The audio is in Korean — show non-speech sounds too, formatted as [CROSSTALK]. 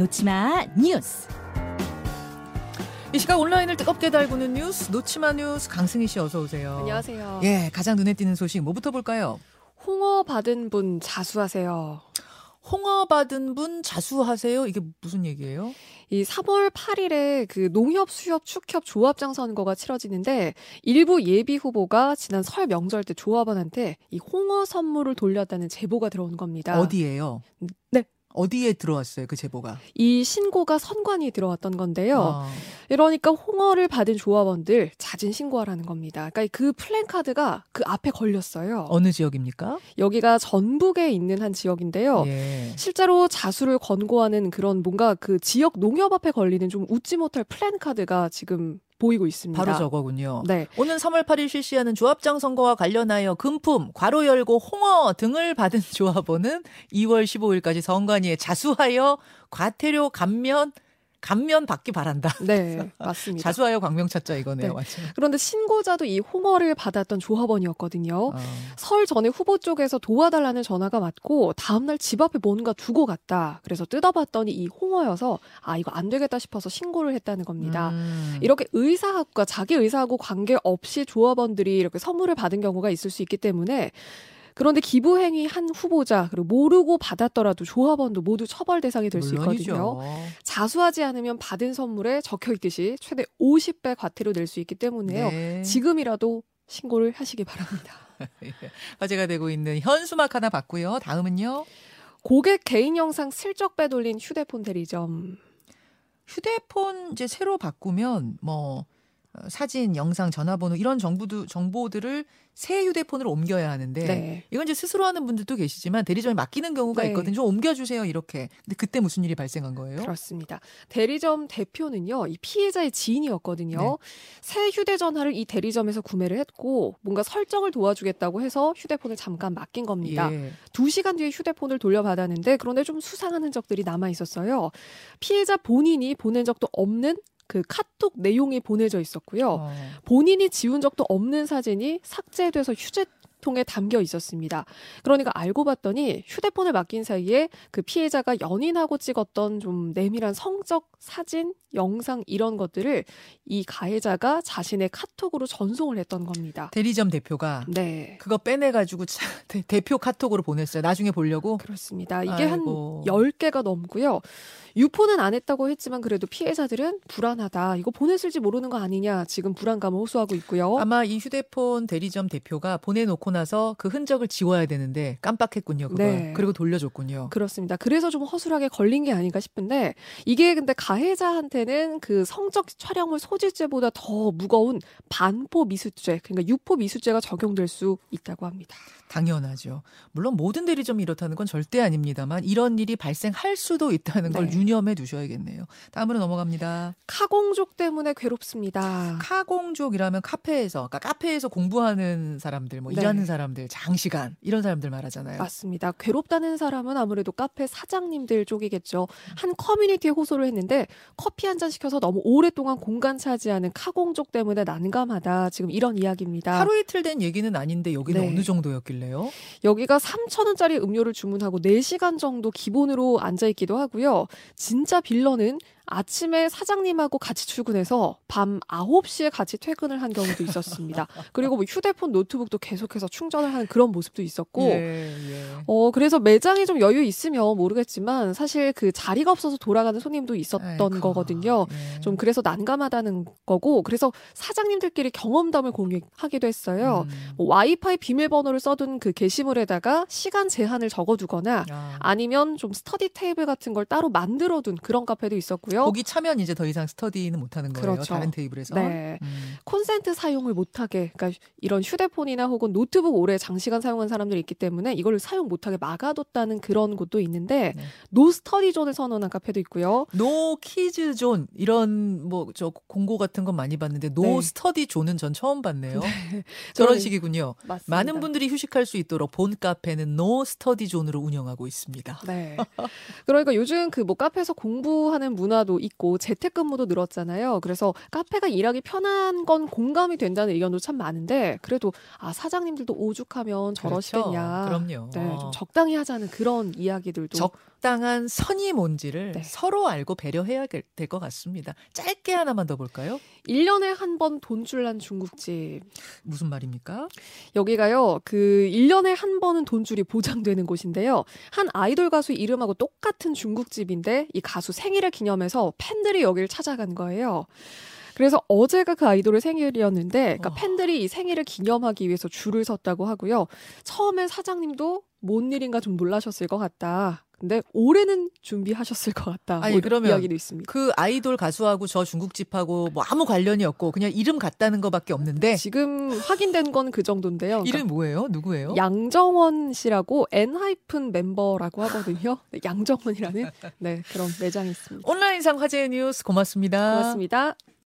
놓치마 뉴스. 이 시각 온라인을 뜨겁게 달구는 뉴스 놓치마 뉴스 강승희 씨 어서 오세요. 안녕하세요. 예, 가장 눈에 띄는 소식 뭐부터 볼까요? 홍어 받은 분 자수하세요. 홍어 받은 분 자수하세요. 이게 무슨 얘기예요? 이 3월 8일에 그 농협 수협 축협 조합장 선거가 치러지는데 일부 예비 후보가 지난 설 명절 때 조합원한테 이 홍어 선물을 돌렸다는 제보가 들어온 겁니다. 어디예요? 네. 어디에 들어왔어요, 그 제보가? 이 신고가 선관위 들어왔던 건데요. 어. 이러니까 홍어를 받은 조합원들 자진 신고하라는 겁니다. 그러니까 그 플랜카드가 그 앞에 걸렸어요. 어느 지역입니까? 여기가 전북에 있는 한 지역인데요. 예. 실제로 자수를 권고하는 그런 뭔가 그 지역 농협 앞에 걸리는 좀 웃지 못할 플랜카드가 지금 보이고 있습니다. 바로 저거군요. 네. 오는 3월 8일 실시하는 조합장 선거와 관련하여 금품, 괄호 열고 홍어 등을 받은 [LAUGHS] 조합원은 2월 15일까지 선관위에 자수하여 과태료 감면 감면 받기 바란다. [LAUGHS] 네, 맞습니다. 자수하여 광명 찾자 이거네요. 네. 그런데 신고자도 이 홍어를 받았던 조합원이었거든요. 어. 설 전에 후보 쪽에서 도와달라는 전화가 왔고 다음날 집 앞에 뭔가 두고 갔다. 그래서 뜯어봤더니 이 홍어여서 아 이거 안 되겠다 싶어서 신고를 했다는 겁니다. 음. 이렇게 의사하고가 자기 의사하고 관계 없이 조합원들이 이렇게 선물을 받은 경우가 있을 수 있기 때문에 그런데 기부 행위 한 후보자 그리고 모르고 받았더라도 조합원도 모두 처벌 대상이 될 수. 있거든요. 자수하지 않으면 받은 선물에 적혀 있듯이 최대 50배 과태료 낼 수 있기 때문에요. 네. 지금이라도 신고를 하시기 바랍니다. [LAUGHS] 예. 화제가 되고 있는 현수막 하나 받고요. 다음은요. 고객 개인 영상 슬쩍 빼돌린 휴대폰 대리점. 휴대폰 이제 새로 바꾸면 뭐 어, 사진, 영상, 전화번호 이런 정보도 정보들을 새 휴대폰으로 옮겨야 하는데 네. 이건 이제 스스로 하는 분들도 계시지만 대리점에 맡기는 경우가 네. 있거든요. 좀 옮겨주세요 이렇게. 근데 그때 무슨 일이 발생한 거예요? 그렇습니다. 대리점 대표는요, 이 피해자의 지인이었거든요. 네. 새 휴대전화를 이 대리점에서 구매를 했고, 뭔가 설정을 도와주겠다고 해서 휴대폰을 잠깐 맡긴 겁니다. 예. 두 시간 뒤에 휴대폰을 돌려받았는데, 그런데 좀 수상한 흔적들이 남아 있었어요. 피해자 본인이 보낸 적도 없는 그 카톡 내용이 보내져 있었고요. 어. 본인이 지운 적도 없는 사진이 삭제돼서 휴대 통에 담겨 있었습니다. 그러니까 알고 봤더니 휴대폰을 맡긴 사이에 그 피해자가 연인하고 찍었던 좀 내밀한 성적 사진, 영상 이런 것들을 이 가해자가 자신의 카톡으로 전송을 했던 겁니다. 대리점 대표가 네. 그거 빼내 가지고 차- 대- 대표 카톡으로 보냈어요. 나중에 보려고. 그렇습니다. 이게 아이고. 한 10개가 넘고요. 유포는 안 했다고 했지만 그래도 피해자들은 불안하다. 이거 보냈을지 모르는 거 아니냐. 지금 불안감을 호소하고 있고요. 아마 이 휴대폰 대리점 대표가 보내 놓고 나서 그 흔적을 지워야 되는데 깜빡했군요. 그걸. 네. 그리고 돌려줬군요. 그렇습니다. 그래서 좀 허술하게 걸린 게 아닌가 싶은데 이게 근데 가해자한테는 그 성적 촬영물 소지죄보다 더 무거운 반포 미수죄, 그러니까 유포 미수죄가 적용될 수 있다고 합니다. 당연하죠. 물론 모든 대리점이 이렇다는 건 절대 아닙니다만 이런 일이 발생할 수도 있다는 걸 네. 유념해 두셔야겠네요. 다음으로 넘어갑니다. 카공족 때문에 괴롭습니다. 카공족이라면 카페에서, 그러니까 카페에서 공부하는 사람들, 뭐 네. 일하는 사람들, 장시간 이런 사람들 말하잖아요. 맞습니다. 괴롭다는 사람은 아무래도 카페 사장님들 쪽이겠죠. 한 커뮤니티에 호소를 했는데 커피 한 잔 시켜서 너무 오랫동안 공간 차지하는 카공족 때문에 난감하다. 지금 이런 이야기입니다. 하루 이틀 된 얘기는 아닌데 여기는 네. 어느 정도였길래요? 여기가 3,000원짜리 음료를 주문하고 4시간 정도 기본으로 앉아 있기도 하고요. 진짜 빌런은 아침에 사장님하고 같이 출근해서 밤 9시에 같이 퇴근을 한 경우도 있었습니다. [LAUGHS] 그리고 뭐 휴대폰, 노트북도 계속해서 충전을 하는 그런 모습도 있었고 예, 예. 어, 그래서 매장이 좀 여유 있으면 모르겠지만 사실 그 자리가 없어서 돌아가는 손님도 있었던 아이고, 거거든요. 예. 좀 그래서 난감하다는 거고 그래서 사장님들끼리 경험담을 공유하기도 했어요. 음. 뭐 와이파이 비밀번호를 써둔 그 게시물에다가 시간 제한을 적어두거나 아. 아니면 좀 스터디 테이블 같은 걸 따로 만들어둔 그런 카페도 있었고 요. 거기 차면 이제 더 이상 스터디는 못하는 거예요. 그렇죠. 다른 테이블에서. 네. 음. 콘센트 사용을 못하게, 그러니까 이런 휴대폰이나 혹은 노트북 오래 장시간 사용한 사람들이 있기 때문에 이걸 사용 못하게 막아뒀다는 그런 곳도 있는데 네. no study zone을 선언한 카페도 있고요. 노 키즈 존 이런 뭐 저 공고 같은 건 많이 봤는데 no 네. study zone은 전 처음 봤네요. [LAUGHS] 저런 저는- 식이군요. 맞습니다. 많은 분들이 휴식할 수 있도록 본 카페는 no study zone으로 운영하고 있습니다. 네. 그러니까 요즘 그 뭐 카페에서 공부하는 문화도 있고 재택근무도 늘었잖아요. 그래서 카페가 일하기 편한 건 공감이 된다는 의견도 참 많은데 그래도 아 사장님들도 오죽하면 저러시겠냐. 그렇죠. 그럼요. 네, 좀 적당히 하자는 그런 이야기들도 적당한 선이 뭔지를 네. 서로 알고 배려해야 될 것 같습니다. 짧게 하나만 더 볼까요? 1년에 한 번 돈줄난 중국집. 무슨 말입니까? 여기가요, 그 1년에 한 번은 돈줄이 보장되는 곳인데요. 한 아이돌 가수 이름하고 똑같은 중국집인데 이 가수 생일을 기념해서 팬들이 여기를 찾아간 거예요. 그래서 어제가 그 아이돌의 생일이었는데, 그러니까 어. 팬들이 이 생일을 기념하기 위해서 줄을 섰다고 하고요. 처음엔 사장님도 뭔 일인가 좀 놀라셨을 것 같다. 근데 올해는 준비하셨을 것 같다. 아니, 뭐 그러면 이야기도 있습니다. 그 아이돌 가수하고 저 중국집하고 뭐 아무 관련이 없고 그냥 이름 같다는 것밖에 없는데 지금 확인된 건 그 정도인데요. 그러니까 이름 뭐예요? 누구예요? 양정원 씨라고 엔하이픈 멤버라고 하거든요. 네, 양정원이라는 네 그런 매장이 있습니다. 온라인상 화제의 뉴스 고맙습니다. 고맙습니다.